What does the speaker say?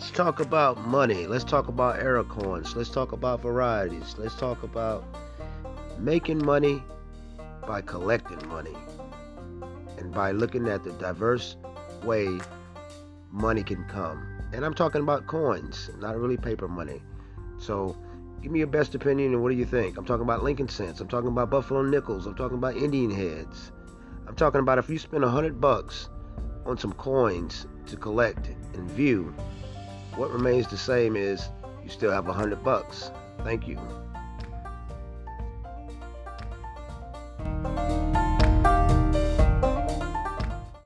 let's talk about money. Let's talk about era coins. Let's talk about varieties. Let's talk about making money by collecting money and by looking at the diverse way money can come. And I'm talking about coins, not really paper money. So give me your best opinion and what do you think? I'm talking about Lincoln cents. I'm talking about Buffalo nickels. I'm talking about Indian heads. I'm talking about if you spend a hundred bucks on some coins to collect and view, what remains the same is you still have a hundred bucks. Thank you.